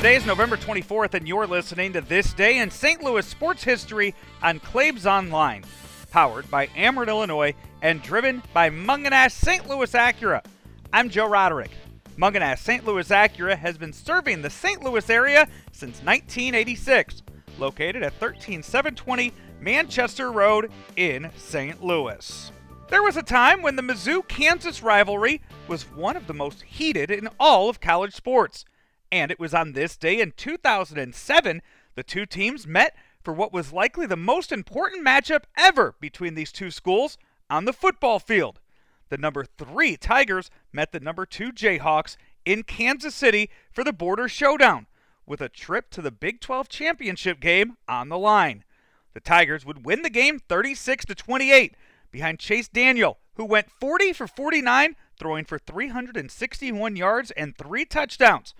Today is November 24th, and you're listening to This Day in St. Louis Sports History on Claibs Online, powered by Ameren, Illinois, and driven by Mungenast St. Louis Acura. I'm Joe Roderick. Mungenast St. Louis Acura has been serving the St. Louis area since 1986, located at 13720 Manchester Road in St. Louis. There was a time when the Mizzou Kansas rivalry was one of the most heated in all of college sports. And it was on this day in 2007 the two teams met for what was likely the most important matchup ever between these two schools on the football field. The number three Tigers met the number two Jayhawks in Kansas City for the border showdown, with a trip to the Big 12 championship game on the line. The Tigers would win the game 36 to 28 behind Chase Daniel, who went 40 for 49, throwing for 361 yards and three touchdowns.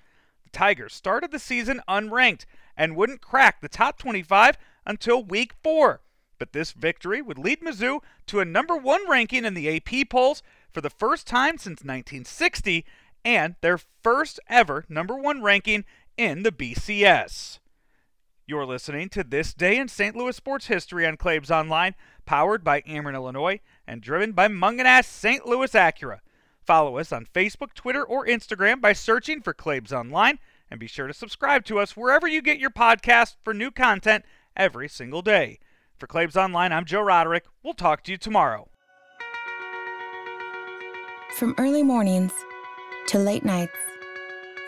Tigers started the season unranked and wouldn't crack the top 25 until week four. But this victory would lead Mizzou to a number one ranking in the AP polls for the first time since 1960 and their first ever number one ranking in the BCS. You're listening to This Day in St. Louis Sports History on Claibs Online, powered by Ameren, Illinois, and driven by Mungenast St. Louis Acura. Follow us on Facebook, Twitter, or Instagram by searching for Claibs Online, and be sure to subscribe to us wherever you get your podcast for new content every single day. For Claibs Online, I'm Joe Roderick. We'll talk to you tomorrow. From early mornings to late nights,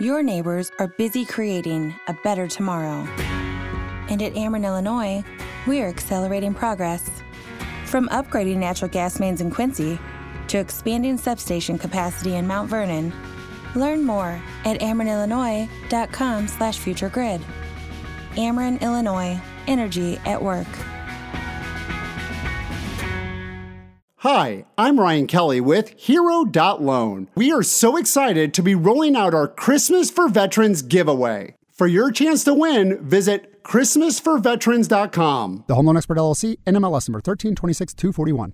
your neighbors are busy creating a better tomorrow. And at Ameren, Illinois, we are accelerating progress. From upgrading natural gas mains in Quincy to expanding substation capacity in Mount Vernon, learn more at amerenillinois.com slash futuregrid. Ameren, Illinois, energy at work. Hi, I'm Ryan Kelly with Hero.loan. We are so excited to be rolling out our Christmas for Veterans giveaway. For your chance to win, visit ChristmasForVeterans.com. The Home Loan Expert LLC, NMLS number 1326241.